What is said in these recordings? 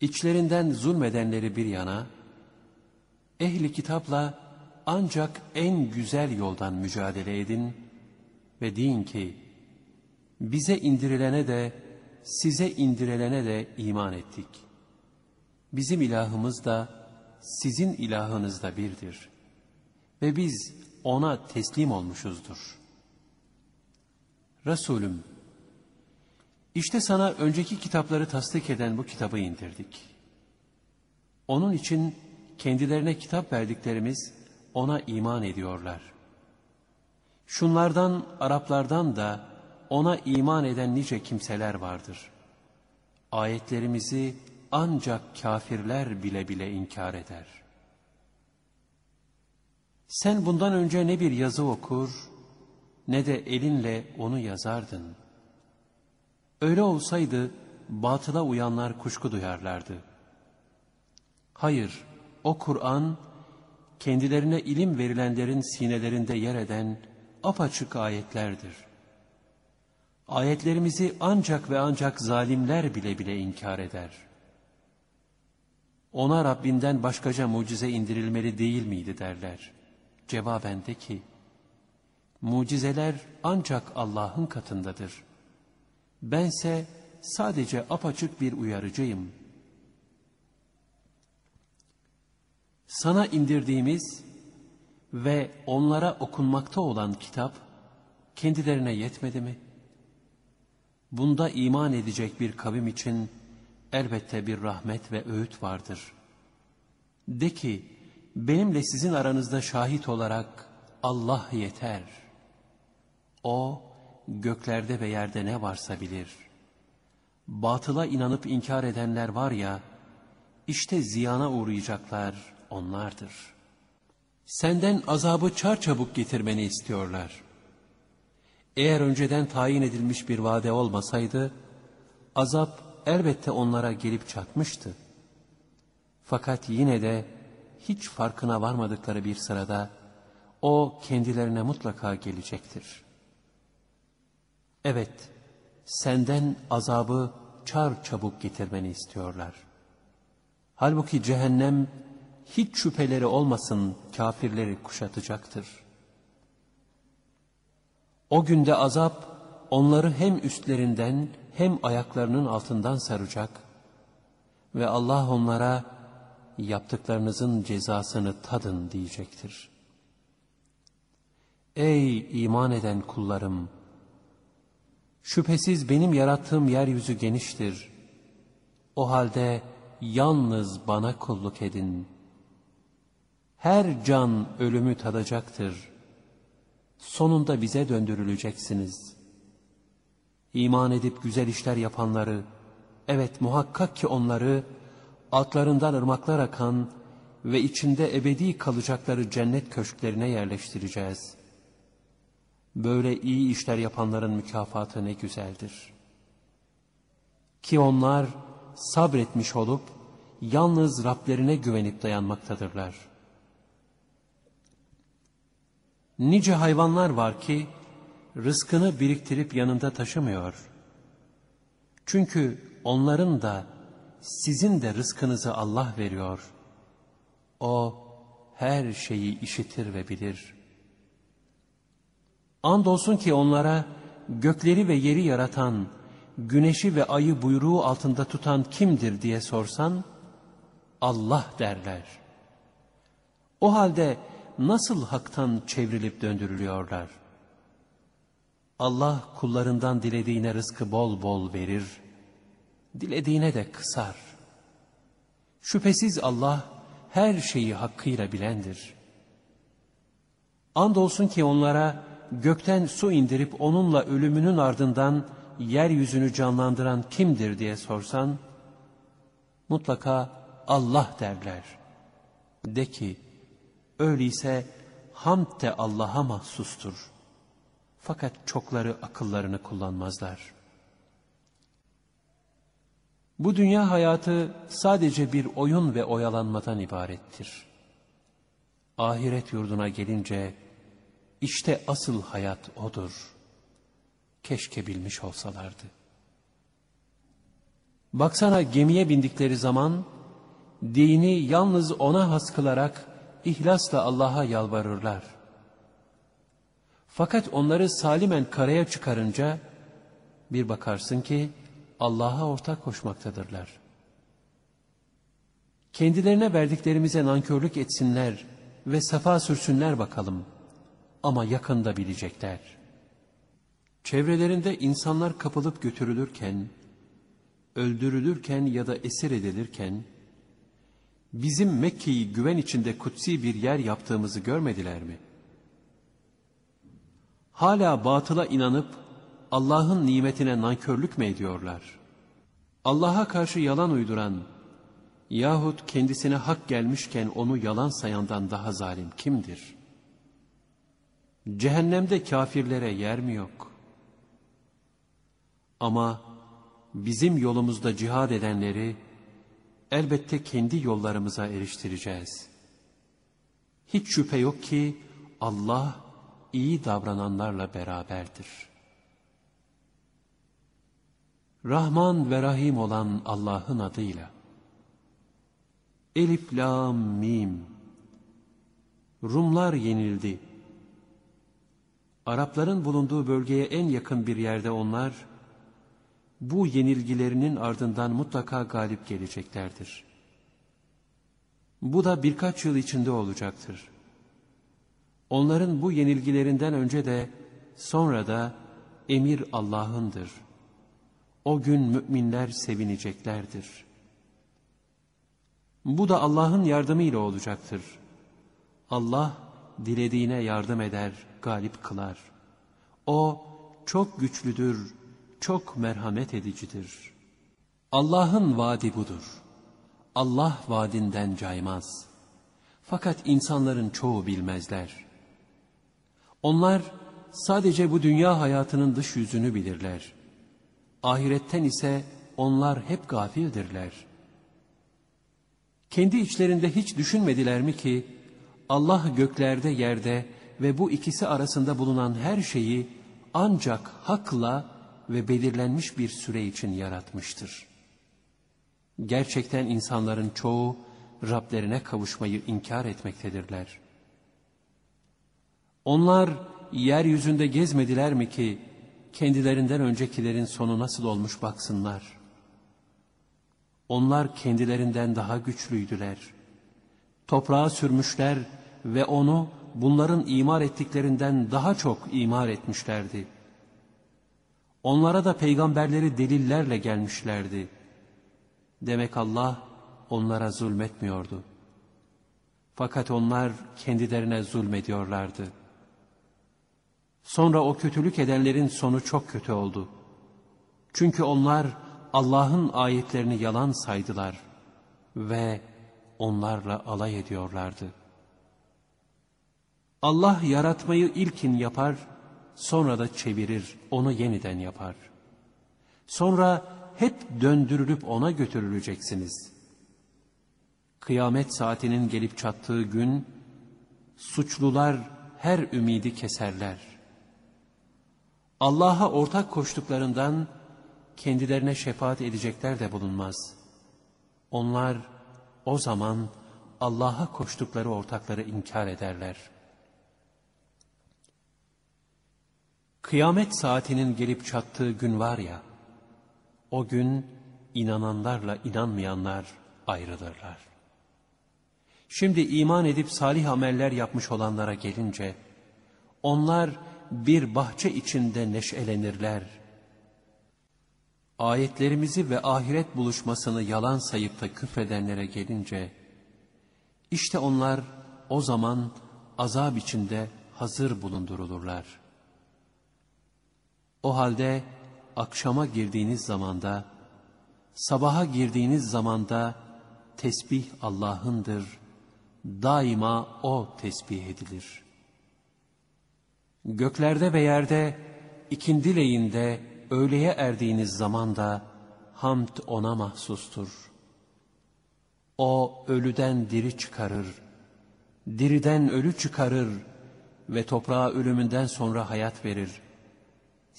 İçlerinden zulmedenleri bir yana, ehli kitapla ancak en güzel yoldan mücadele edin ve deyin ki, bize indirilene de, size indirilene de iman ettik. Bizim ilahımız da, sizin ilahınız da birdir. Ve biz ona teslim olmuşuzdur. Resulüm, işte sana önceki kitapları tasdik eden bu kitabı indirdik. Onun için kendilerine kitap verdiklerimiz ona iman ediyorlar. Şunlardan Araplardan da ona iman eden nice kimseler vardır. Ayetlerimizi ancak kafirler bile bile inkar eder. Sen bundan önce ne bir yazı okur ne de elinle onu yazardın. Öyle olsaydı batıla uyanlar kuşku duyarlardı. Hayır, o Kur'an kendilerine ilim verilenlerin sinelerinde yer eden apaçık ayetlerdir. Ayetlerimizi ancak ve ancak zalimler bile bile inkar eder. Ona Rabbinden başkaca mucize indirilmeli değil miydi derler. Cevaben de ki, mucizeler ancak Allah'ın katındadır. Bense sadece apaçık bir uyarıcıyım. Sana indirdiğimiz ve onlara okunmakta olan kitap kendilerine yetmedi mi? Bunda iman edecek bir kavim için elbette bir rahmet ve öğüt vardır. De ki, benimle sizin aranızda şahit olarak Allah yeter. O, göklerde ve yerde ne varsa bilir. Batıla inanıp inkar edenler var ya, işte ziyana uğrayacaklar onlardır. Senden azabı çarçabuk getirmeni istiyorlar. Eğer önceden tayin edilmiş bir vade olmasaydı, azap elbette onlara gelip çatmıştı. Fakat yine de hiç farkına varmadıkları bir sırada o kendilerine mutlaka gelecektir. Evet, senden azabı çar çabuk getirmeni istiyorlar. Halbuki cehennem hiç şüpheleri olmasın kafirleri kuşatacaktır. O günde azap onları hem üstlerinden hem ayaklarının altından saracak ve Allah onlara yaptıklarınızın cezasını tadın diyecektir. Ey iman eden kullarım! Şüphesiz benim yarattığım yeryüzü geniştir. O halde yalnız bana kulluk edin. Her can ölümü tadacaktır. Sonunda bize döndürüleceksiniz. İman edip güzel işler yapanları, evet muhakkak ki onları altlarından ırmaklar akan ve içinde ebedi kalacakları cennet köşklerine yerleştireceğiz. Böyle iyi işler yapanların mükafatı ne güzeldir. Ki onlar sabretmiş olup yalnız Rablerine güvenip dayanmaktadırlar. Nice hayvanlar var ki rızkını biriktirip yanında taşımıyor. Çünkü onların da sizin de rızkınızı Allah veriyor. O her şeyi işitir ve bilir. Andolsun ki onlara gökleri ve yeri yaratan, güneşi ve ayı buyruğu altında tutan kimdir diye sorsan, Allah derler. O halde nasıl haktan çevrilip döndürülüyorlar? Allah kullarından dilediğine rızkı bol bol verir, dilediğine de kısar. Şüphesiz Allah her şeyi hakkıyla bilendir. Andolsun ki onlara gökten su indirip onunla ölümünün ardından yeryüzünü canlandıran kimdir diye sorsan, mutlaka Allah derler. De ki, öyleyse hamd de Allah'a mahsustur. Fakat çokları akıllarını kullanmazlar. Bu dünya hayatı sadece bir oyun ve oyalanmadan ibarettir. Ahiret yurduna gelince işte asıl hayat odur. Keşke bilmiş olsalardı. Baksana gemiye bindikleri zaman dini yalnız ona has kılarak ihlasla Allah'a yalvarırlar. Fakat onları salimen karaya çıkarınca bir bakarsın ki Allah'a ortak koşmaktadırlar. Kendilerine verdiklerimize nankörlük etsinler ve safa sürsünler bakalım. Ama yakında bilecekler. Çevrelerinde insanlar kapılıp götürülürken, öldürülürken ya da esir edilirken, bizim Mekke'yi güven içinde kutsi bir yer yaptığımızı görmediler mi? Hala batıla inanıp Allah'ın nimetine nankörlük mü ediyorlar? Allah'a karşı yalan uyduran yahut kendisine hak gelmişken onu yalan sayandan daha zalim kimdir? Cehennemde kafirlere yer mi yok? Ama bizim yolumuzda cihad edenleri elbette kendi yollarımıza eriştireceğiz. Hiç şüphe yok ki Allah iyi davrananlarla beraberdir. Rahman ve Rahim olan Allah'ın adıyla. Elif, Lam, Mim. Rumlar yenildi. Arapların bulunduğu bölgeye en yakın bir yerde onlar, bu yenilgilerinin ardından mutlaka galip geleceklerdir. Bu da birkaç yıl içinde olacaktır. Onların bu yenilgilerinden önce de sonra da emir Allah'ındır. O gün müminler sevineceklerdir. Bu da Allah'ın yardımıyla olacaktır. Allah dilediğine yardım eder, galip kılar. O çok güçlüdür, çok merhamet edicidir. Allah'ın vaadi budur. Allah vaadinden caymaz. Fakat insanların çoğu bilmezler. Onlar sadece bu dünya hayatının dış yüzünü bilirler. Ahiretten ise onlar hep gafildirler. Kendi içlerinde hiç düşünmediler mi ki Allah göklerde yerde ve bu ikisi arasında bulunan her şeyi ancak hakla ve belirlenmiş bir süre için yaratmıştır. Gerçekten insanların çoğu Rablerine kavuşmayı inkar etmektedirler. Onlar yeryüzünde gezmediler mi ki kendilerinden öncekilerin sonu nasıl olmuş baksınlar. Onlar kendilerinden daha güçlüydüler. Toprağa sürmüşler ve onu bunların imar ettiklerinden daha çok imar etmişlerdi. Onlara da peygamberleri delillerle gelmişlerdi. Demek Allah onlara zulmetmiyordu. Fakat onlar kendilerine zulmediyorlardı. Sonra o kötülük edenlerin sonu çok kötü oldu. Çünkü onlar Allah'ın ayetlerini yalan saydılar ve onlarla alay ediyorlardı. Allah yaratmayı ilkin yapar, sonra da çevirir, onu yeniden yapar. Sonra hep döndürülüp ona götürüleceksiniz. Kıyamet saatinin gelip çattığı gün, suçlular her ümidi keserler. Allah'a ortak koştuklarından kendilerine şefaat edecekler de bulunmaz. Onlar o zaman Allah'a koştukları ortakları inkar ederler.'' Kıyamet saatinin gelip çattığı gün var ya, o gün inananlarla inanmayanlar ayrılırlar. Şimdi iman edip salih ameller yapmış olanlara gelince, onlar bir bahçe içinde neşelenirler. Ayetlerimizi ve ahiret buluşmasını yalan sayıp da küfredenlere gelince, işte onlar o zaman azap içinde hazır bulundurulurlar. O halde akşama girdiğiniz zamanda, sabaha girdiğiniz zamanda tesbih Allah'ındır. Daima O tesbih edilir. Göklerde ve yerde ikindi leyinde öğleye erdiğiniz zamanda hamd O'na mahsustur. O ölüden diri çıkarır, diriden ölü çıkarır ve toprağa ölümünden sonra hayat verir.''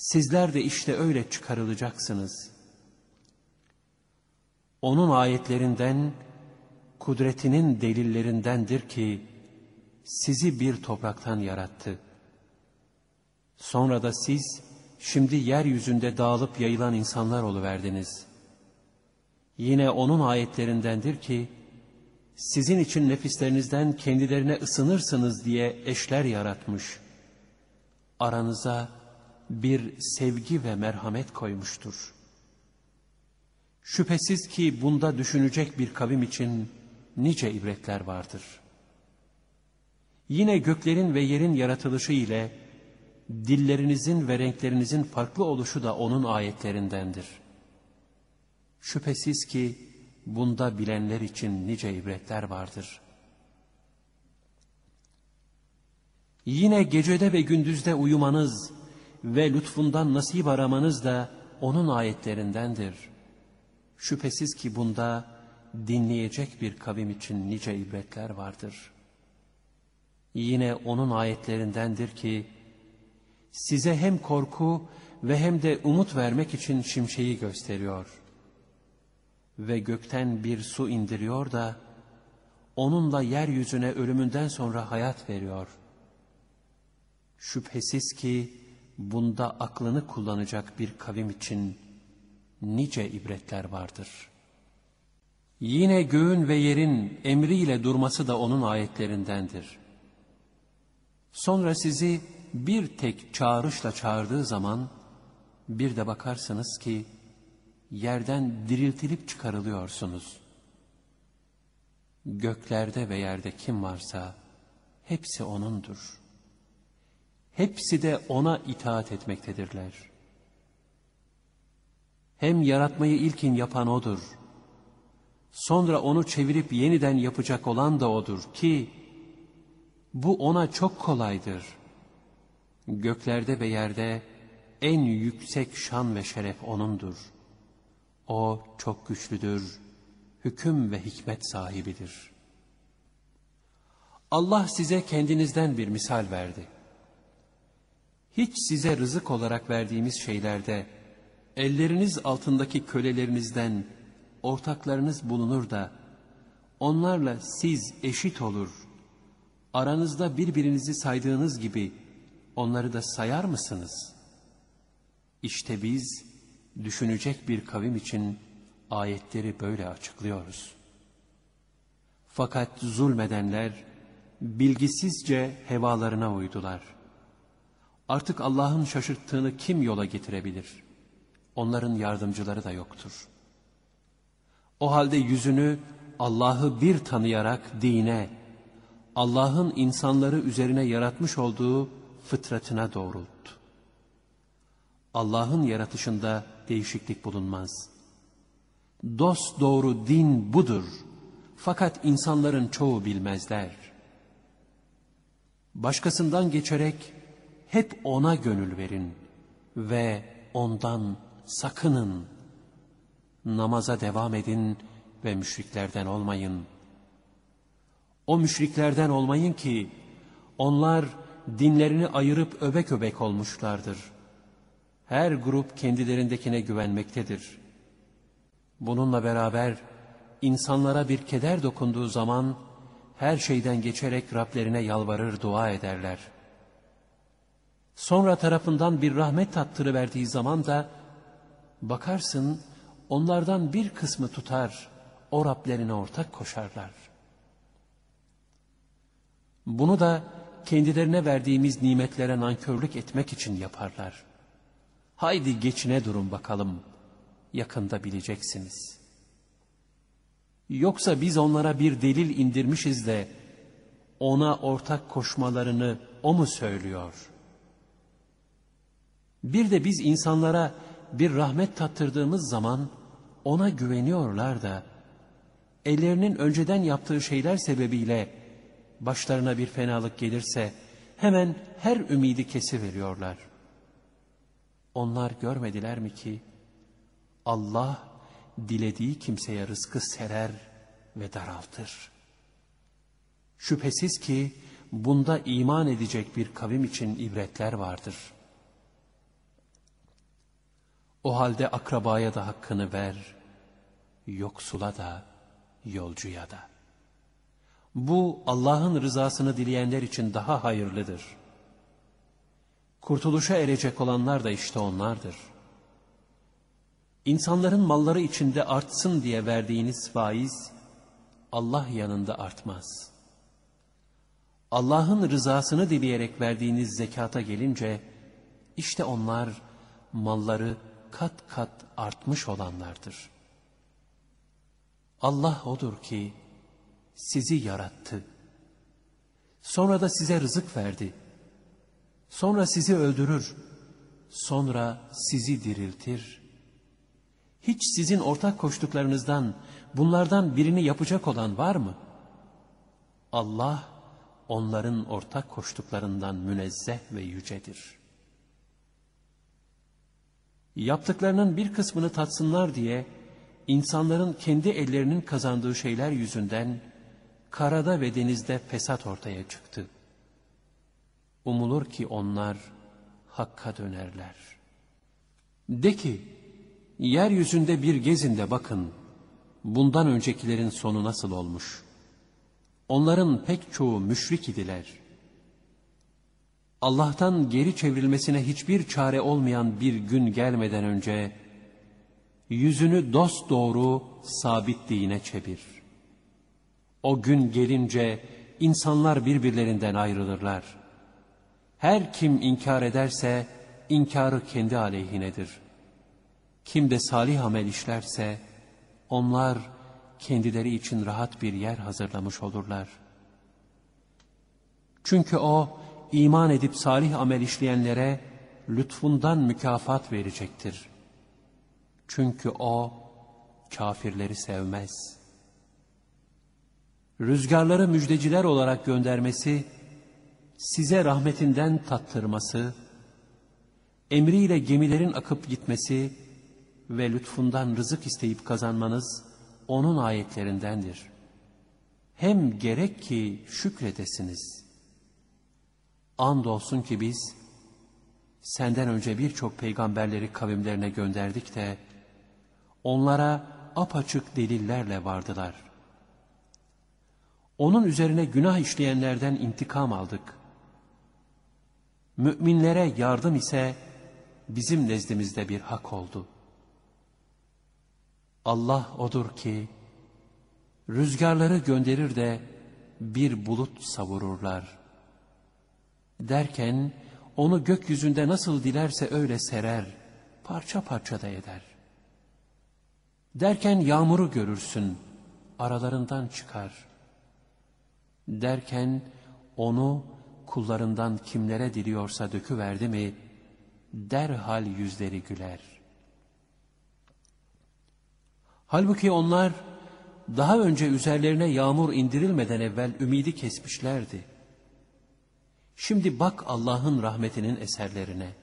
Sizler de işte öyle çıkarılacaksınız. Onun ayetlerinden, kudretinin delillerindendir ki, sizi bir topraktan yarattı. Sonra da siz, şimdi yeryüzünde dağılıp yayılan insanlar oluverdiniz. Yine onun ayetlerindendir ki, sizin için nefislerinizden kendilerine ısınırsınız diye eşler yaratmış. Aranıza bir sevgi ve merhamet koymuştur. Şüphesiz ki bunda düşünecek bir kavim için nice ibretler vardır. Yine göklerin ve yerin yaratılışı ile dillerinizin ve renklerinizin farklı oluşu da onun ayetlerindendir. Şüphesiz ki bunda bilenler için nice ibretler vardır. Yine gecede ve gündüzde uyumanız ve lütfundan nasip aramanız da onun ayetlerindendir. Şüphesiz ki bunda dinleyecek bir kavim için nice ibretler vardır. Yine onun ayetlerindendir ki, size hem korku ve hem de umut vermek için şimşeği gösteriyor. Ve gökten bir su indiriyor da, onunla yeryüzüne ölümünden sonra hayat veriyor. Şüphesiz ki bunda aklını kullanacak bir kavim için nice ibretler vardır. Yine göğün ve yerin emriyle durması da onun ayetlerindendir. Sonra sizi bir tek çağrışla çağırdığı zaman bir de bakarsınız ki yerden diriltilip çıkarılıyorsunuz. Göklerde ve yerde kim varsa hepsi O'nundur. Hepsi de O'na itaat etmektedirler. Hem yaratmayı ilkin yapan O'dur. Sonra onu çevirip yeniden yapacak olan da O'dur ki, bu O'na çok kolaydır.'' Göklerde ve yerde en yüksek şan ve şeref O'nundur. O çok güçlüdür, hüküm ve hikmet sahibidir. Allah size kendinizden bir misal verdi. Hiç size rızık olarak verdiğimiz şeylerde, elleriniz altındaki kölelerinizden ortaklarınız bulunur da, onlarla siz eşit olur, aranızda birbirinizi saydığınız gibi, onları da sayar mısınız? İşte biz düşünecek bir kavim için ayetleri böyle açıklıyoruz. Fakat zulmedenler bilgisizce hevalarına uydular. Artık Allah'ın şaşırttığını kim yola getirebilir? Onların yardımcıları da yoktur. O halde yüzünü Allah'ı bir tanıyarak dine, Allah'ın insanları üzerine yaratmış olduğu fıtratına doğrult. Allah'ın yaratışında değişiklik bulunmaz. Dost doğru din budur. Fakat insanların çoğu bilmezler. Başkasından geçerek hep ona gönül verin ve ondan sakının. Namaza devam edin ve müşriklerden olmayın. O müşriklerden olmayın ki onlar dinlerini ayırıp öbek öbek olmuşlardır. Her grup kendilerindekine güvenmektedir. Bununla beraber insanlara bir keder dokunduğu zaman her şeyden geçerek Rablerine yalvarır dua ederler. Sonra tarafından bir rahmet tattırıverdiği zaman da bakarsın onlardan bir kısmı tutar o Rablerine ortak koşarlar. Bunu da kendilerine verdiğimiz nimetlere nankörlük etmek için yaparlar. Haydi geçine durun bakalım, yakında bileceksiniz. Yoksa biz onlara bir delil indirmişiz de, ona ortak koşmalarını o mu söylüyor? Bir de biz insanlara bir rahmet tattırdığımız zaman ona güveniyorlar da, ellerinin önceden yaptığı şeyler sebebiyle başlarına bir fenalık gelirse hemen her ümidi kesiveriyorlar. Onlar görmediler mi ki Allah dilediği kimseye rızkı serer ve daraltır. Şüphesiz ki bunda iman edecek bir kavim için ibretler vardır. O halde akrabaya da hakkını ver, yoksula da, yolcuya da. Bu Allah'ın rızasını dileyenler için daha hayırlıdır. Kurtuluşa erecek olanlar da işte onlardır. İnsanların malları içinde artsın diye verdiğiniz faiz, Allah yanında artmaz. Allah'ın rızasını dileyerek verdiğiniz zekata gelince, işte onlar malları kat kat artmış olanlardır. Allah odur ki, sizi yarattı. Sonra da size rızık verdi. Sonra sizi öldürür. Sonra sizi diriltir. Hiç sizin ortak koştuklarınızdan bunlardan birini yapacak olan var mı? Allah onların ortak koştuklarından münezzeh ve yücedir. Yaptıklarının bir kısmını tatsınlar diye insanların kendi ellerinin kazandığı şeyler yüzünden karada ve denizde fesat ortaya çıktı. Umulur ki onlar hakka dönerler. De ki, yeryüzünde bir gezin de bakın, bundan öncekilerin sonu nasıl olmuş? Onların pek çoğu müşrik idiler. Allah'tan geri çevrilmesine hiçbir çare olmayan bir gün gelmeden önce, yüzünü dost doğru sabit dine çevir.'' O gün gelince insanlar birbirlerinden ayrılırlar. Her kim inkar ederse inkarı kendi aleyhinedir. Kim de salih amel işlerse onlar kendileri için rahat bir yer hazırlamış olurlar. Çünkü o iman edip salih amel işleyenlere lütfundan mükafat verecektir. Çünkü o kafirleri sevmez.'' rüzgarları müjdeciler olarak göndermesi, size rahmetinden tattırması, emriyle gemilerin akıp gitmesi ve lütfundan rızık isteyip kazanmanız onun ayetlerindendir. Hem gerek ki şükredesiniz. Andolsun ki biz, senden önce birçok peygamberleri kavimlerine gönderdik de, onlara apaçık delillerle vardılar.'' Onun üzerine günah işleyenlerden intikam aldık. Müminlere yardım ise bizim nezdimizde bir hak oldu. Allah odur ki rüzgarları gönderir de bir bulut savururlar. Derken onu gökyüzünde nasıl dilerse öyle serer, parça parça da eder. Derken yağmuru görürsün, aralarından çıkar.'' Derken onu kullarından kimlere diliyorsa döküverdi mi, derhal yüzleri güler. Halbuki onlar daha önce üzerlerine yağmur indirilmeden evvel ümidi kesmişlerdi. Şimdi bak Allah'ın rahmetinin eserlerine.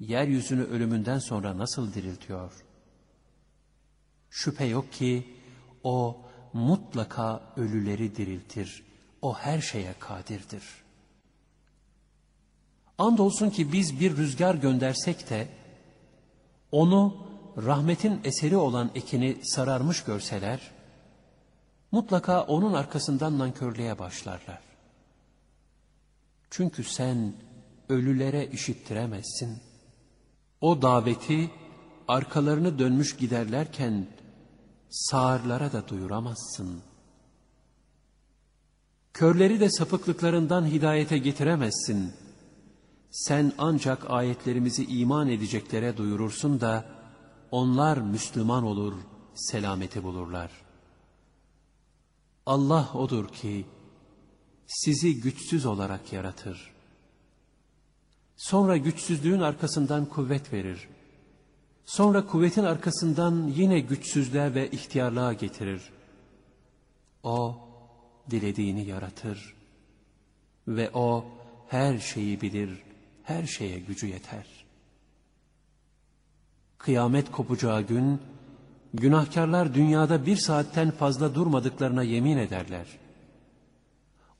Yeryüzünü ölümünden sonra nasıl diriltiyor? Şüphe yok ki o mutlaka ölüleri diriltir. O her şeye kadirdir. Andolsun ki biz bir rüzgar göndersek de onu rahmetin eseri olan ekini sararmış görseler, mutlaka onun arkasından nankörlüğe başlarlar. Çünkü sen ölülere işittiremezsin. O daveti arkalarını dönmüş giderlerken sağırlara da duyuramazsın. Körleri de sapıklıklarından hidayete getiremezsin. Sen ancak ayetlerimizi iman edeceklere duyurursun da, onlar Müslüman olur, selameti bulurlar. Allah odur ki, sizi güçsüz olarak yaratır. Sonra güçsüzlüğün arkasından kuvvet verir. Sonra kuvvetin arkasından yine güçsüzlüğe ve ihtiyarlığa getirir. O dilediğini yaratır ve o her şeyi bilir, her şeye gücü yeter. Kıyamet kopacağı gün, günahkarlar dünyada bir saatten fazla durmadıklarına yemin ederler.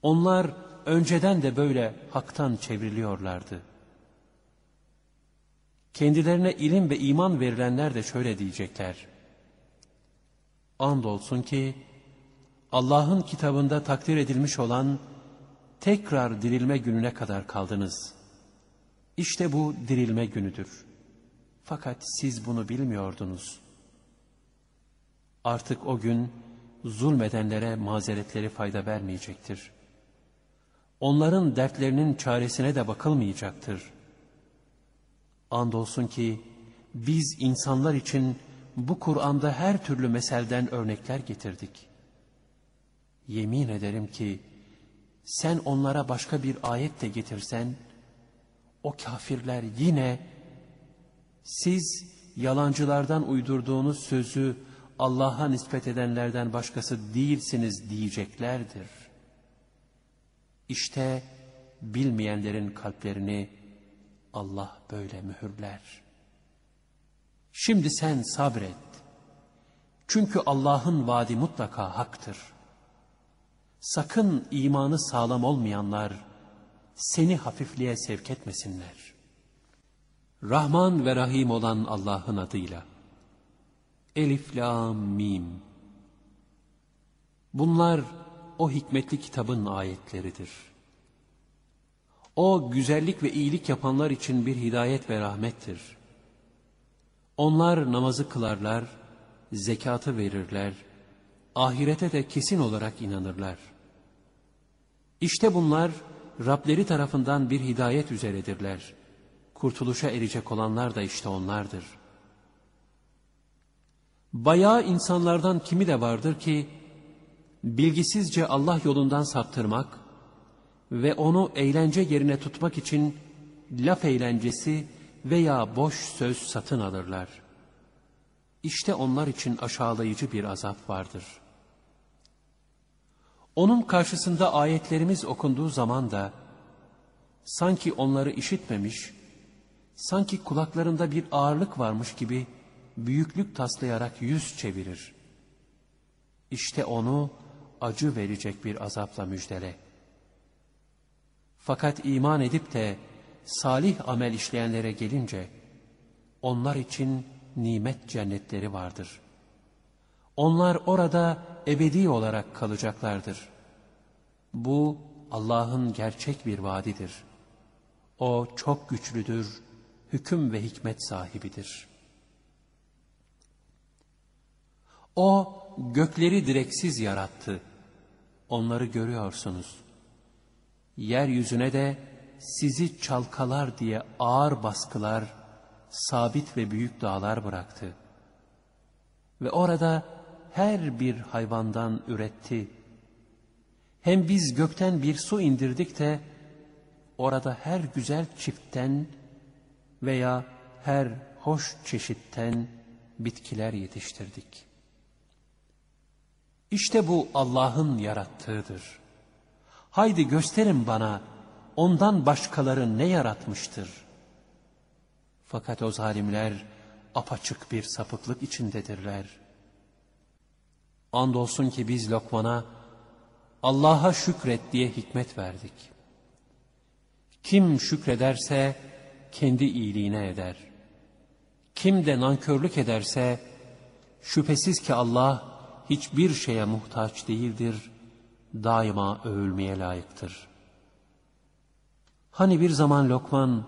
Onlar önceden de böyle haktan çevriliyorlardı. Kendilerine ilim ve iman verilenler de şöyle diyecekler. Andolsun ki Allah'ın kitabında takdir edilmiş olan tekrar dirilme gününe kadar kaldınız. İşte bu dirilme günüdür. Fakat siz bunu bilmiyordunuz. Artık o gün zulmedenlere mazeretleri fayda vermeyecektir. Onların dertlerinin çaresine de bakılmayacaktır. Andolsun ki biz insanlar için bu Kur'an'da her türlü meselden örnekler getirdik. Yemin ederim ki sen onlara başka bir ayet de getirsen, o kafirler yine siz yalancılardan uydurduğunuz sözü Allah'a nispet edenlerden başkası değilsiniz diyeceklerdir. İşte bilmeyenlerin kalplerini Allah böyle mühürler. Şimdi sen sabret. Çünkü Allah'ın vaadi mutlaka haktır. Sakın imanı sağlam olmayanlar seni hafifliğe sevk etmesinler. Rahman ve Rahim olan Allah'ın adıyla. Elif, Lam, Mim. Bunlar o hikmetli kitabın ayetleridir. O güzellik ve iyilik yapanlar için bir hidayet ve rahmettir. Onlar namazı kılarlar, zekatı verirler, ahirete de kesin olarak inanırlar. İşte bunlar Rableri tarafından bir hidayet üzeredirler. Kurtuluşa erecek olanlar da işte onlardır. Bayağı insanlardan kimi de vardır ki, bilgisizce Allah yolundan saptırmak ve onu eğlence yerine tutmak için laf eğlencesi veya boş söz satın alırlar. İşte onlar için aşağılayıcı bir azap vardır.'' Onun karşısında ayetlerimiz okunduğu zaman da sanki onları işitmemiş, sanki kulaklarında bir ağırlık varmış gibi büyüklük taslayarak yüz çevirir. İşte onu acı verecek bir azapla müjdele. Fakat iman edip de salih amel işleyenlere gelince onlar için nimet cennetleri vardır. Onlar orada ebedi olarak kalacaklardır. Bu Allah'ın gerçek bir vaadidir. O çok güçlüdür, hüküm ve hikmet sahibidir. O gökleri direksiz yarattı. Onları görüyorsunuz. Yeryüzüne de sizi çalkalar diye ağır baskılar, sabit ve büyük dağlar bıraktı. Ve orada her bir hayvandan üretti. Hem biz gökten bir su indirdik de orada her güzel çiftten veya her hoş çeşitten bitkiler yetiştirdik. İşte bu Allah'ın yarattığıdır. Haydi gösterin bana ondan başkaları ne yaratmıştır. Fakat o zalimler apaçık bir sapıklık içindedirler.'' Andolsun ki biz Lokman'a Allah'a şükret diye hikmet verdik. Kim şükrederse kendi iyiliğine eder. Kim de nankörlük ederse şüphesiz ki Allah hiçbir şeye muhtaç değildir, daima övülmeye layıktır. Hani bir zaman Lokman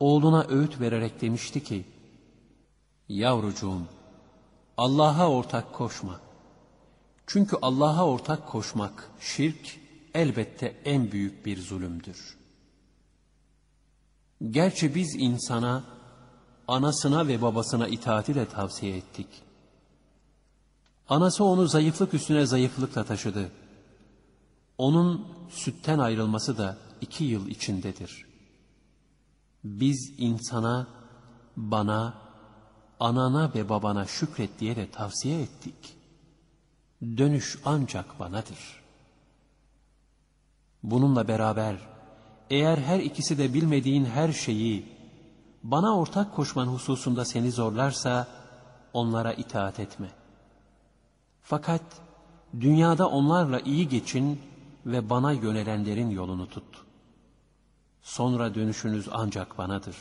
oğluna öğüt vererek demişti ki, Yavrucuğum, Allah'a ortak koşma. Çünkü Allah'a ortak koşmak, şirk elbette en büyük bir zulümdür. Gerçi biz insana, anasına ve babasına itaati de tavsiye ettik. Anası onu zayıflık üstüne zayıflıkla taşıdı. Onun sütten ayrılması da iki yıl içindedir. Biz insana, bana, anana ve babana şükret diye de tavsiye ettik. Dönüş ancak banadır. Bununla beraber eğer her ikisi de bilmediğin her şeyi bana ortak koşman hususunda seni zorlarsa onlara itaat etme. Fakat dünyada onlarla iyi geçin ve bana yönelenlerin yolunu tut. Sonra dönüşünüz ancak banadır.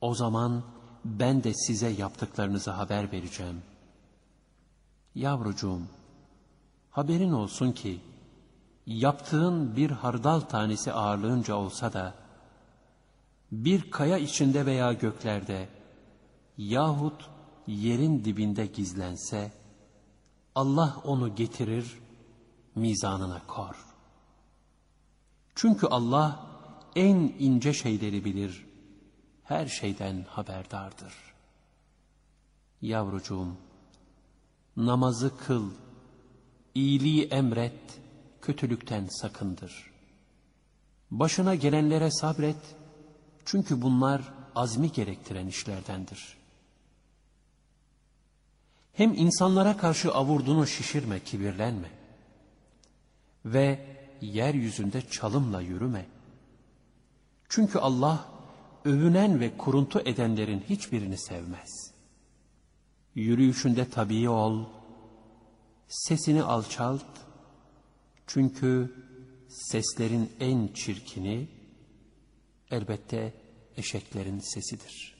O zaman ben de size yaptıklarınızı haber vereceğim.'' Yavrucuğum, haberin olsun ki, yaptığın bir hardal tanesi ağırlığınca olsa da, bir kaya içinde veya göklerde, yahut yerin dibinde gizlense, Allah onu getirir, mizanına kor. Çünkü Allah en ince şeyleri bilir, her şeyden haberdardır. Yavrucuğum, namazı kıl, iyiliği emret, kötülükten sakındır. Başına gelenlere sabret, çünkü bunlar azmi gerektiren işlerdendir. Hem insanlara karşı avurdunu şişirme, kibirlenme. Ve yeryüzünde çalımla yürüme. Çünkü Allah övünen ve kuruntu edenlerin hiçbirini sevmez. Yürüyüşünde tabii ol, sesini alçalt, çünkü seslerin en çirkini elbette eşeklerin sesidir.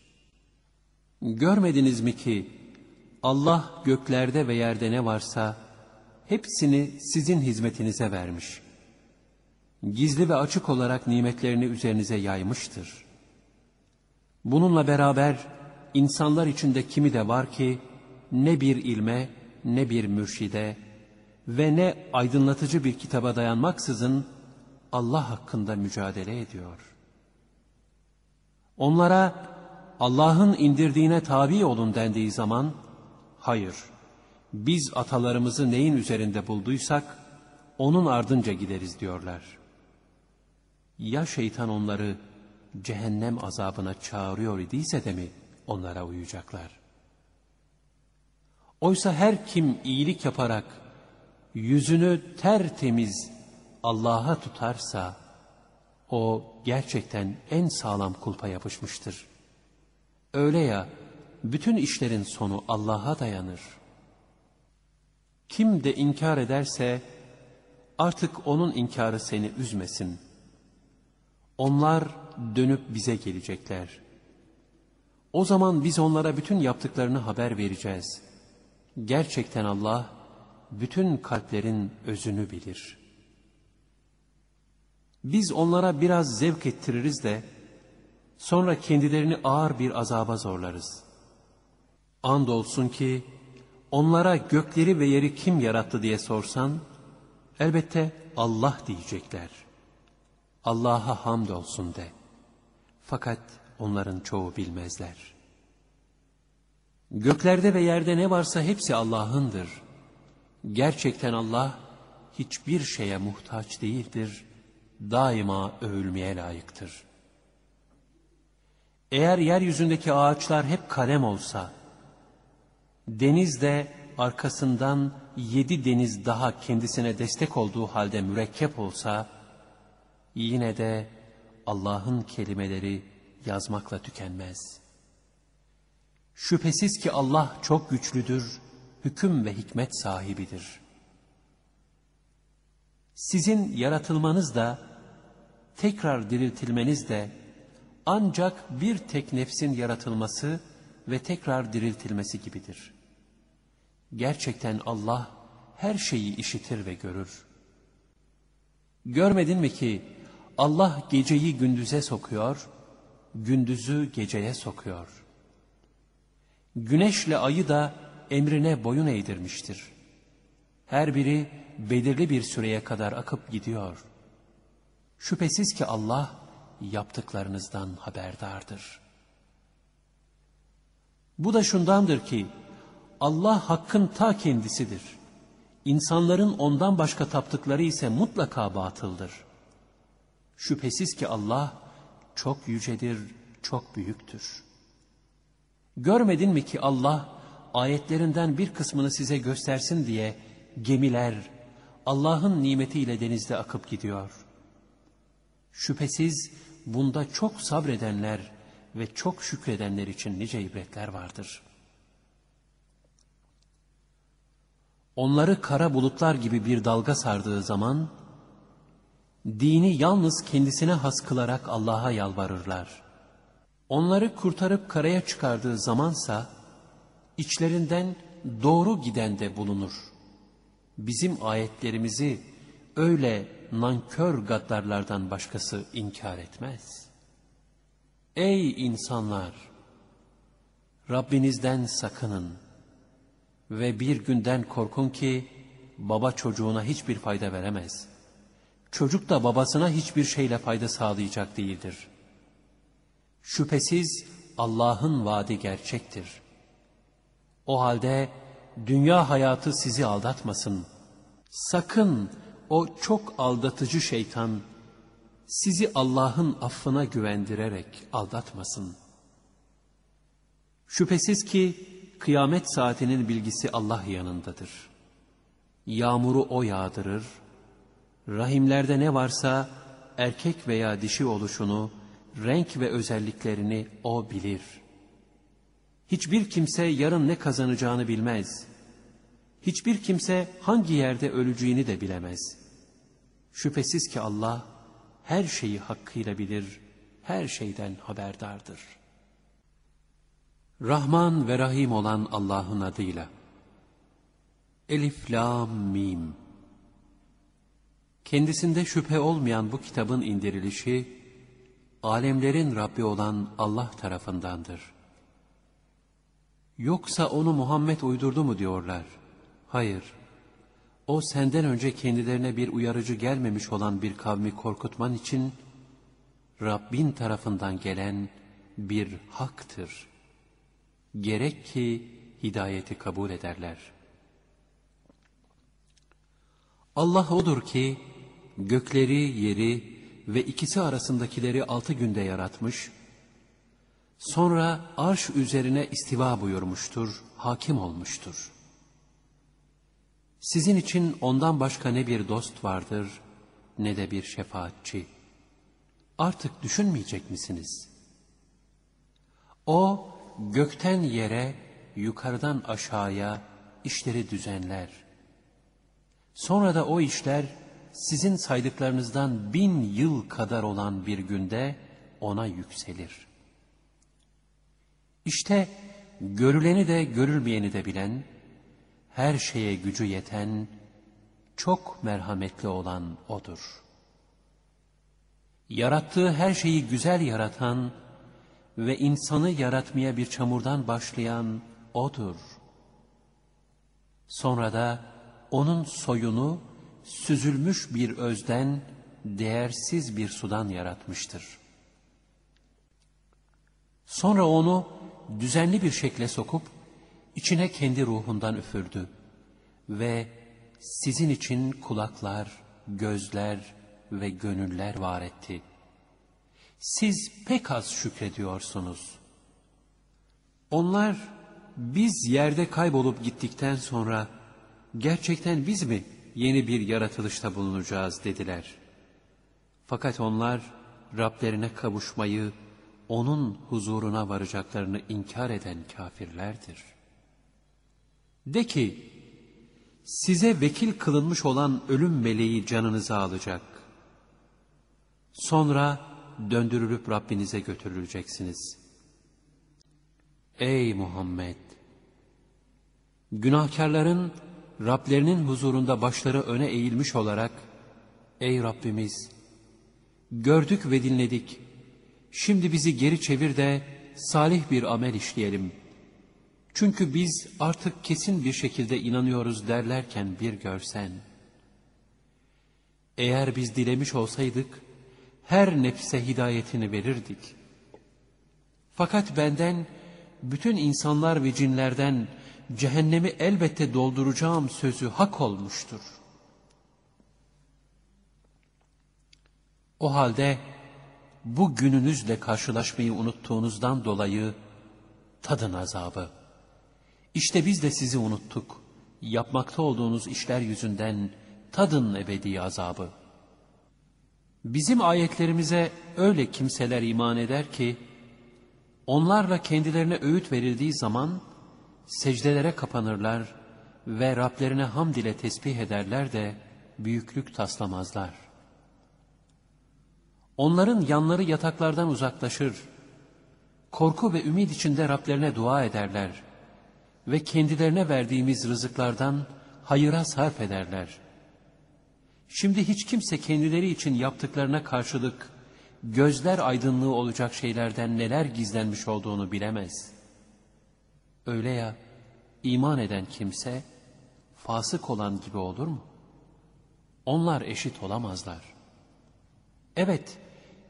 Görmediniz mi ki Allah göklerde ve yerde ne varsa hepsini sizin hizmetinize vermiş. Gizli ve açık olarak nimetlerini üzerinize yaymıştır. Bununla beraber insanlar içinde kimi de var ki ne bir ilme ne bir mürşide ve ne aydınlatıcı bir kitaba dayanmaksızın Allah hakkında mücadele ediyor. Onlara Allah'ın indirdiğine tabi olun dendiği zaman hayır biz atalarımızı neyin üzerinde bulduysak onun ardınca gideriz diyorlar. Ya şeytan onları cehennem azabına çağırıyor idiyse de mi onlara uyacaklar? Oysa her kim iyilik yaparak yüzünü tertemiz Allah'a tutarsa o gerçekten en sağlam kulpa yapışmıştır. Öyle ya bütün işlerin sonu Allah'a dayanır. Kim de inkar ederse artık onun inkarı seni üzmesin. Onlar dönüp bize gelecekler. O zaman biz onlara bütün yaptıklarını haber vereceğiz. Gerçekten Allah bütün kalplerin özünü bilir. Biz onlara biraz zevk ettiririz de sonra kendilerini ağır bir azaba zorlarız. Andolsun ki onlara gökleri ve yeri kim yarattı diye sorsan elbette Allah diyecekler. Allah'a hamdolsun de. Fakat onların çoğu bilmezler. Göklerde ve yerde ne varsa hepsi Allah'ındır. Gerçekten Allah hiçbir şeye muhtaç değildir. Daima övülmeye layıktır. Eğer yeryüzündeki ağaçlar hep kalem olsa, deniz de arkasından yedi deniz daha kendisine destek olduğu halde mürekkep olsa, yine de Allah'ın kelimeleri yazmakla tükenmez. Şüphesiz ki Allah çok güçlüdür, hüküm ve hikmet sahibidir. Sizin yaratılmanız da, tekrar diriltilmeniz de, ancak bir tek nefsin yaratılması ve tekrar diriltilmesi gibidir. Gerçekten Allah her şeyi işitir ve görür. Görmedin mi ki Allah geceyi gündüze sokuyor, gündüzü geceye sokuyor. Güneşle ayı da emrine boyun eğdirmiştir. Her biri belirli bir süreye kadar akıp gidiyor. Şüphesiz ki Allah yaptıklarınızdan haberdardır. Bu da şundandır ki Allah hakkın ta kendisidir. İnsanların ondan başka taptıkları ise mutlaka batıldır. Şüphesiz ki Allah çok yücedir, çok büyüktür. Görmedin mi ki Allah ayetlerinden bir kısmını size göstersin diye gemiler Allah'ın nimetiyle denizde akıp gidiyor. Şüphesiz bunda çok sabredenler ve çok şükredenler için nice ibretler vardır. Onları kara bulutlar gibi bir dalga sardığı zaman, dini yalnız kendisine has kılarak Allah'a yalvarırlar. Onları kurtarıp karaya çıkardığı zamansa, içlerinden doğru giden de bulunur. Bizim ayetlerimizi öyle nankör gaddarlardan başkası inkar etmez. Ey insanlar! Rabbinizden sakının ve bir günden korkun ki baba çocuğuna hiçbir fayda veremez. Çocuk da babasına hiçbir şeyle fayda sağlayacak değildir. Şüphesiz Allah'ın vaadi gerçektir. O halde dünya hayatı sizi aldatmasın. Sakın o çok aldatıcı şeytan sizi Allah'ın affına güvendirerek aldatmasın. Şüphesiz ki kıyamet saatinin bilgisi Allah yanındadır. Yağmuru O yağdırır, rahimlerde ne varsa erkek veya dişi oluşunu, renk ve özelliklerini O bilir. Hiçbir kimse yarın ne kazanacağını bilmez. Hiçbir kimse hangi yerde öleceğini de bilemez. Şüphesiz ki Allah her şeyi hakkıyla bilir, her şeyden haberdardır. Rahman ve Rahim olan Allah'ın adıyla. Elif, Lam, Mim. Kendisinde şüphe olmayan bu kitabın indirilişi, alemlerin Rabbi olan Allah tarafındandır. Yoksa onu Muhammed uydurdu mu diyorlar. Hayır. O senden önce kendilerine bir uyarıcı gelmemiş olan bir kavmi korkutman için Rabbin tarafından gelen bir haktır. Gerek ki hidayeti kabul ederler. Allah odur ki gökleri, yeri ve ikisi arasındakileri altı günde yaratmış, sonra arş üzerine istiva buyurmuştur, hakim olmuştur. Sizin için ondan başka ne bir dost vardır, ne de bir şefaatçi. Artık düşünmeyecek misiniz? O, gökten yere, yukarıdan aşağıya işleri düzenler. Sonra da o işler, sizin saydıklarınızdan bin yıl kadar olan bir günde ona yükselir. İşte görüleni de görülmeyeni de bilen, her şeye gücü yeten, çok merhametli olan O'dur. Yarattığı her şeyi güzel yaratan ve insanı yaratmaya bir çamurdan başlayan O'dur. Sonra da O'nun soyunu süzülmüş bir özden, değersiz bir sudan yaratmıştır. Sonra onu düzenli bir şekle sokup, içine kendi ruhundan üfürdü ve sizin için kulaklar, gözler ve gönüller var etti. Siz pek az şükrediyorsunuz. Onlar biz yerde kaybolup gittikten sonra gerçekten biz mi yeni bir yaratılışta bulunacağız dediler. Fakat onlar Rablerine kavuşmayı, onun huzuruna varacaklarını inkar eden kafirlerdir. De ki, size vekil kılınmış olan ölüm meleği canınızı alacak. Sonra döndürülüp Rabbinize götürüleceksiniz. Ey Muhammed! Günahkarların Rablerinin huzurunda başları öne eğilmiş olarak, Ey Rabbimiz! Gördük ve dinledik. Şimdi bizi geri çevir de salih bir amel işleyelim. Çünkü biz artık kesin bir şekilde inanıyoruz derlerken bir görsen. Eğer biz dilemiş olsaydık, her nefse hidayetini verirdik. Fakat benden, bütün insanlar ve cinlerden cehennemi elbette dolduracağım sözü hak olmuştur. O halde bu gününüzle karşılaşmayı unuttuğunuzdan dolayı tadın azabı. İşte biz de sizi unuttuk. Yapmakta olduğunuz işler yüzünden tadın ebedi azabı. Bizim ayetlerimize öyle kimseler iman eder ki, onlarla kendilerine öğüt verildiği zaman, secdelere kapanırlar ve Rablerine hamd ile tesbih ederler de büyüklük taslamazlar. Onların yanları yataklardan uzaklaşır, korku ve ümit içinde Rablerine dua ederler ve kendilerine verdiğimiz rızıklardan hayıra sarf ederler. Şimdi hiç kimse kendileri için yaptıklarına karşılık gözler aydınlığı olacak şeylerden neler gizlenmiş olduğunu bilemez. Öyle ya iman eden kimse fasık olan gibi olur mu? Onlar eşit olamazlar. Evet,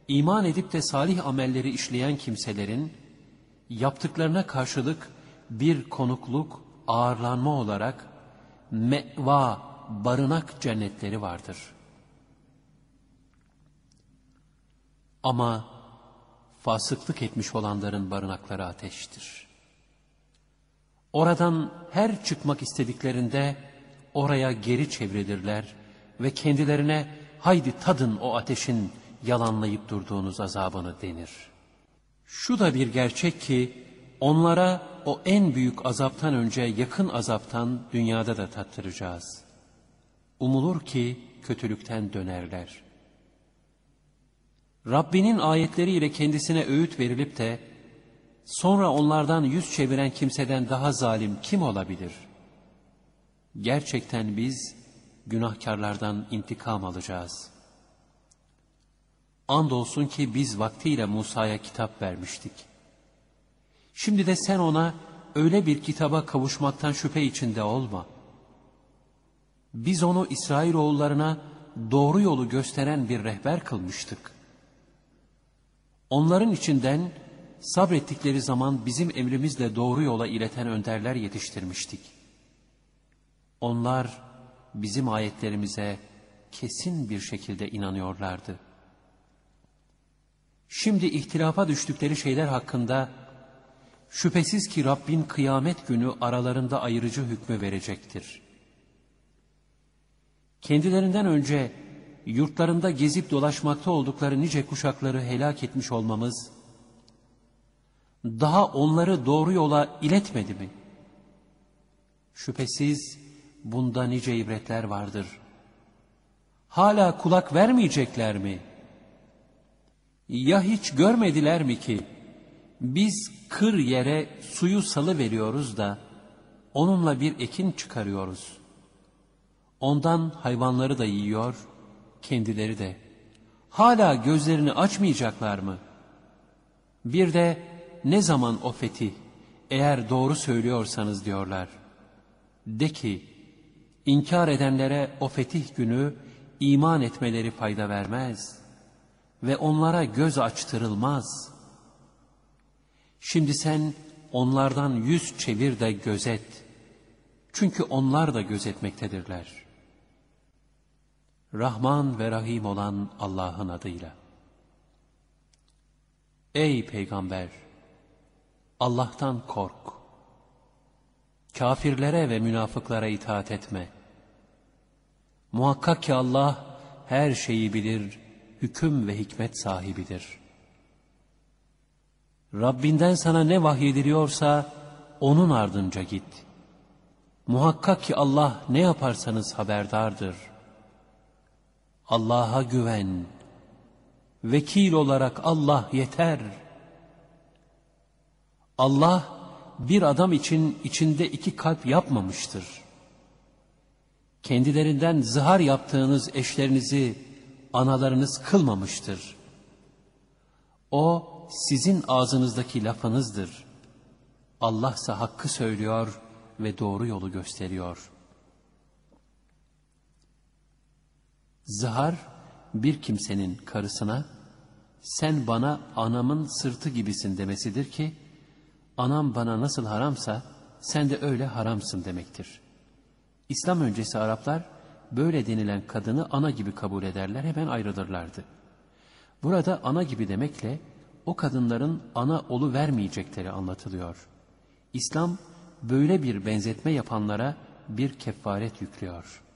iman edip de salih amelleri işleyen kimselerin yaptıklarına karşılık bir konukluk, ağırlanma olarak meva, barınak cennetleri vardır. Ama fasıklık etmiş olanların barınakları ateştir. Oradan her çıkmak istediklerinde oraya geri çevrilirler ve kendilerine haydi tadın o ateşin yalanlayıp durduğunuz azabını denir. Şu da bir gerçek ki onlara o en büyük azaptan önce yakın azaptan dünyada da tattıracağız. Umulur ki kötülükten dönerler. Rabbinin ayetleriyle kendisine öğüt verilip de sonra onlardan yüz çeviren kimseden daha zalim kim olabilir? Gerçekten biz günahkarlardan intikam alacağız. Andolsun ki biz vaktiyle Musa'ya kitap vermiştik. Şimdi de sen ona öyle bir kitaba kavuşmaktan şüphe içinde olma. Biz onu İsrailoğullarına doğru yolu gösteren bir rehber kılmıştık. Onların içinden sabrettikleri zaman bizim emrimizle doğru yola ileten önderler yetiştirmiştik. Onlar bizim ayetlerimize kesin bir şekilde inanıyorlardı. Şimdi ihtilafa düştükleri şeyler hakkında şüphesiz ki Rabbin kıyamet günü aralarında ayırıcı hükmü verecektir. Kendilerinden önce yurtlarında gezip dolaşmakta oldukları nice kuşakları helak etmiş olmamız, daha onları doğru yola iletmedi mi? Şüphesiz bunda nice ibretler vardır. Hala kulak vermeyecekler mi? Ya hiç görmediler mi ki, biz kır yere suyu salı veriyoruz da, onunla bir ekin çıkarıyoruz. Ondan hayvanları da yiyor, kendileri de. Hala gözlerini açmayacaklar mı? Bir de ne zaman o fetih, eğer doğru söylüyorsanız diyorlar. De ki, inkar edenlere o fetih günü iman etmeleri fayda vermez ve onlara göz açtırılmaz. Şimdi sen onlardan yüz çevir de gözet. Çünkü onlar da gözetmektedirler.'' Rahman ve Rahim olan Allah'ın adıyla. Ey Peygamber! Allah'tan kork. Kafirlere ve münafıklara itaat etme. Muhakkak ki Allah her şeyi bilir, hüküm ve hikmet sahibidir. Rabbinden sana ne vahyediliyorsa onun ardınca git. Muhakkak ki Allah ne yaparsanız haberdardır.'' Allah'a güven. Vekil olarak Allah yeter. Allah bir adam için içinde iki kalp yapmamıştır. Kendilerinden zihar yaptığınız eşlerinizi analarınız kılmamıştır. O sizin ağzınızdaki lafınızdır. Allah ise hakkı söylüyor ve doğru yolu gösteriyor.'' Zihar bir kimsenin karısına sen bana anamın sırtı gibisin demesidir ki anam bana nasıl haramsa sen de öyle haramsın demektir. İslam öncesi Araplar böyle denilen kadını ana gibi kabul ederler hemen ayrılırlardı. Burada ana gibi demekle o kadınların ana olu vermeyecekleri anlatılıyor. İslam böyle bir benzetme yapanlara bir kefaret yüklüyor.''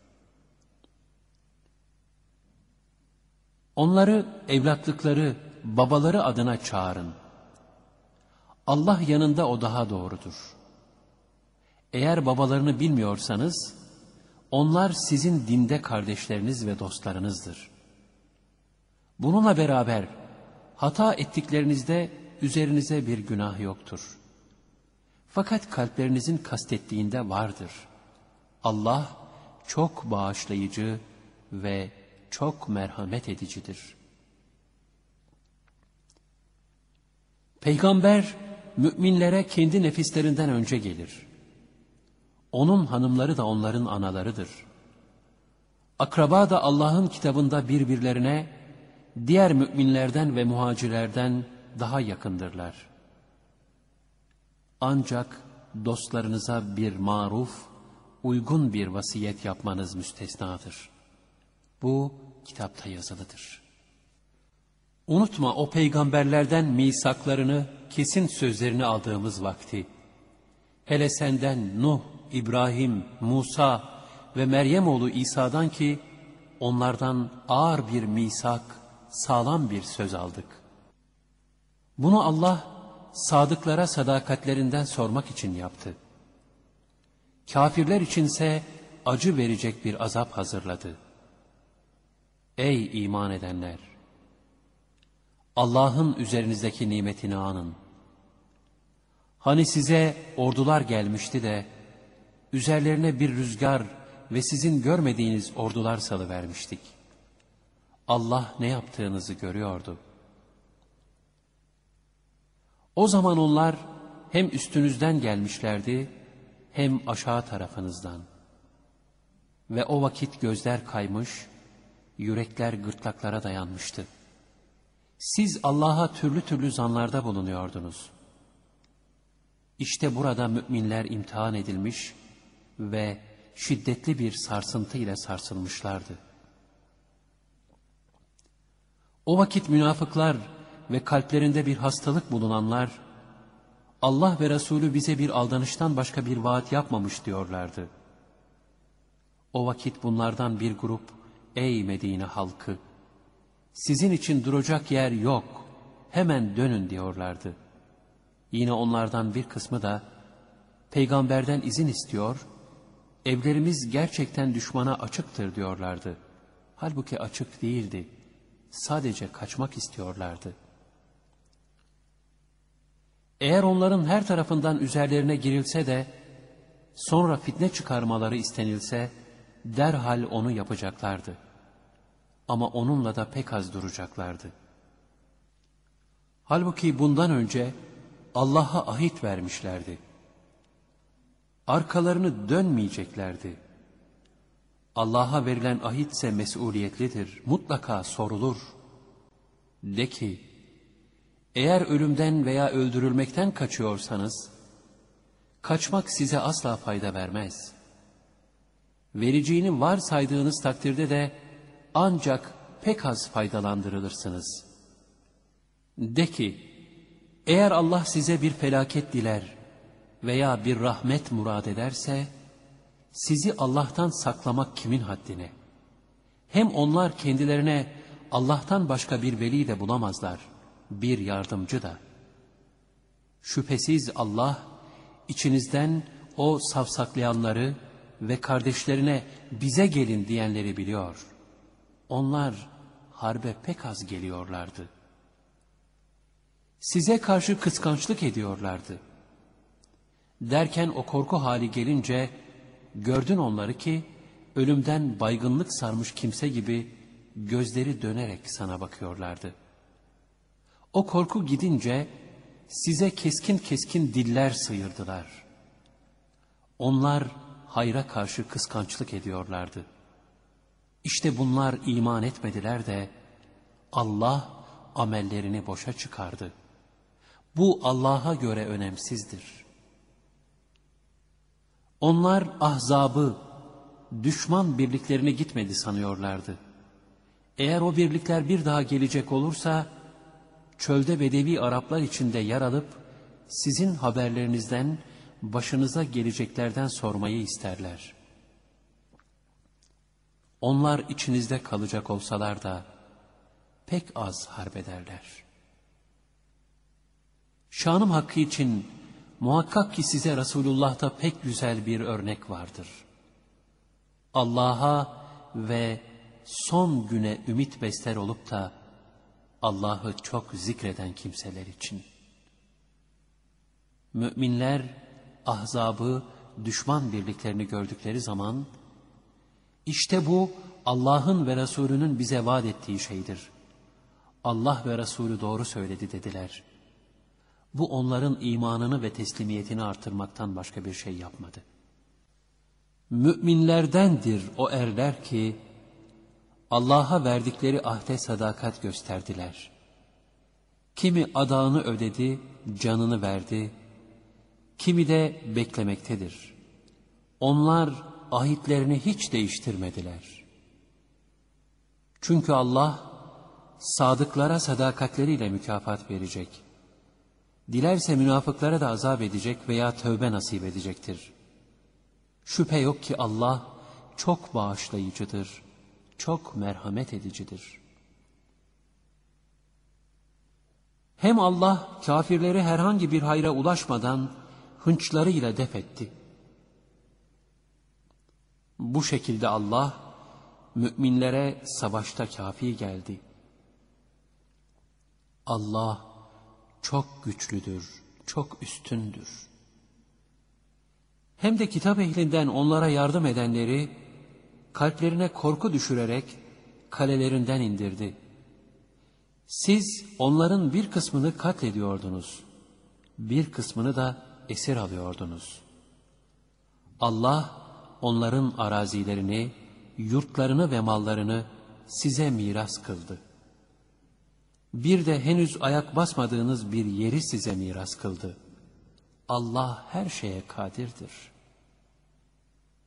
Onları evlatlıkları, babaları adına çağırın. Allah yanında o daha doğrudur. Eğer babalarını bilmiyorsanız, onlar sizin dinde kardeşleriniz ve dostlarınızdır. Bununla beraber hata ettiklerinizde üzerinize bir günah yoktur. Fakat kalplerinizin kastettiğinde vardır. Allah çok bağışlayıcı ve çok merhamet edicidir. Peygamber müminlere kendi nefislerinden önce gelir. Onun hanımları da onların analarıdır. Akraba da Allah'ın kitabında birbirlerine diğer müminlerden ve muhacirlerden daha yakındırlar. Ancak dostlarınıza bir maruf, uygun bir vasiyet yapmanız müstesnadır. Bu kitapta yazılıdır. Unutma o peygamberlerden misaklarını, kesin sözlerini aldığımız vakti. Hele senden Nuh, İbrahim, Musa ve Meryem oğlu İsa'dan ki onlardan ağır bir misak, sağlam bir söz aldık. Bunu Allah sadıklara sadakatlerinden sormak için yaptı. Kafirler içinse acı verecek bir azap hazırladı. Ey iman edenler! Allah'ın üzerinizdeki nimetini anın. Hani size ordular gelmişti de, üzerlerine bir rüzgar ve sizin görmediğiniz ordular salıvermiştik. Allah ne yaptığınızı görüyordu. O zaman onlar hem üstünüzden gelmişlerdi, hem aşağı tarafınızdan. Ve o vakit gözler kaymış, yürekler gırtlaklara dayanmıştı. Siz Allah'a türlü türlü zanlarda bulunuyordunuz. İşte burada müminler imtihan edilmiş ve şiddetli bir sarsıntı ile sarsılmışlardı. O vakit münafıklar ve kalplerinde bir hastalık bulunanlar, Allah ve Resulü bize bir aldanıştan başka bir vaat yapmamış diyorlardı. O vakit bunlardan bir grup, ey Medine halkı, sizin için duracak yer yok, hemen dönün diyorlardı. Yine onlardan bir kısmı da, peygamberden izin istiyor, evlerimiz gerçekten düşmana açıktır diyorlardı. Halbuki açık değildi, sadece kaçmak istiyorlardı.'' Eğer onların her tarafından üzerlerine girilse de sonra fitne çıkarmaları istenilse derhal onu yapacaklardı. Ama onunla da pek az duracaklardı. Halbuki bundan önce Allah'a ahit vermişlerdi. Arkalarını dönmeyeceklerdi. Allah'a verilen ahitse mesuliyetlidir, mutlaka sorulur. De ki, eğer ölümden veya öldürülmekten kaçıyorsanız, kaçmak size asla fayda vermez. Vereceğini varsaydığınız takdirde de ancak pek az faydalandırılırsınız. De ki, eğer Allah size bir felaket diler veya bir rahmet murad ederse, sizi Allah'tan saklamak kimin haddine? Hem onlar kendilerine Allah'tan başka bir veli de bulamazlar bir yardımcı da. Şüphesiz Allah içinizden o savsaklayanları ve kardeşlerine bize gelin diyenleri biliyor. Onlar harbe pek az geliyorlardı. Size karşı kıskançlık ediyorlardı. Derken o korku hali gelince gördün onları ki ölümden baygınlık sarmış kimse gibi gözleri dönerek sana bakıyorlardı. O korku gidince size keskin keskin diller sıyırdılar. Onlar hayra karşı kıskançlık ediyorlardı. İşte bunlar iman etmediler de Allah amellerini boşa çıkardı. Bu Allah'a göre önemsizdir. Onlar ahzabı, düşman birliklerini gitmedi sanıyorlardı. Eğer o birlikler bir daha gelecek olursa, çölde Bedevi Araplar içinde yer alıp sizin haberlerinizden başınıza geleceklerden sormayı isterler. Onlar içinizde kalacak olsalar da pek az harbederler. Şanım hakkı için muhakkak ki size Resulullah'ta pek güzel bir örnek vardır. Allah'a ve son güne ümit besler olup da Allah'ı çok zikreden kimseler için. Müminler ahzabı, düşman birliklerini gördükleri zaman, işte bu Allah'ın ve Resulünün bize vaat ettiği şeydir. Allah ve Resulü doğru söyledi dediler. Bu onların imanını ve teslimiyetini artırmaktan başka bir şey yapmadı. Müminlerdendir o erler ki, Allah'a verdikleri ahde sadakat gösterdiler. Kimi adağını ödedi, canını verdi, kimi de beklemektedir. Onlar ahitlerini hiç değiştirmediler. Çünkü Allah, sadıklara sadakatleriyle mükafat verecek. Dilerse münafıklara da azap edecek veya tövbe nasip edecektir. Şüphe yok ki Allah çok bağışlayıcıdır, çok merhamet edicidir. Hem Allah kafirleri herhangi bir hayra ulaşmadan hınçlarıyla def etti. Bu şekilde Allah müminlere savaşta kafi geldi. Allah çok güçlüdür, çok üstündür. Hem de kitap ehlinden onlara yardım edenleri kalplerine korku düşürerek kalelerinden indirdi. Siz onların bir kısmını katlediyordunuz, bir kısmını da esir alıyordunuz. Allah onların arazilerini, yurtlarını ve mallarını size miras kıldı. Bir de henüz ayak basmadığınız bir yeri size miras kıldı. Allah her şeye kadirdir.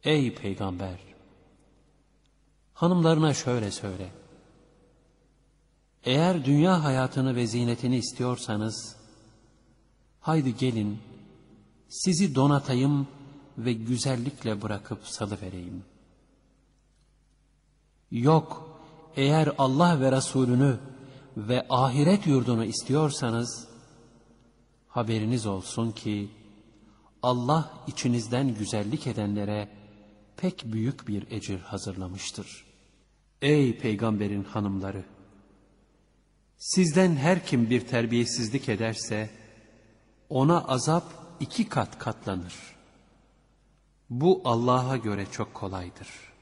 Ey peygamber! Hanımlarına şöyle söyle. Eğer dünya hayatını ve zinetini istiyorsanız, haydi gelin, sizi donatayım ve güzellikle bırakıp salıvereyim. Yok, eğer Allah ve Resulünü ve ahiret yurdunu istiyorsanız, haberiniz olsun ki, Allah içinizden güzellik edenlere pek büyük bir ecir hazırlamıştır. Ey peygamberin hanımları! Sizden her kim bir terbiyesizlik ederse, ona azap iki kat katlanır. Bu Allah'a göre çok kolaydır.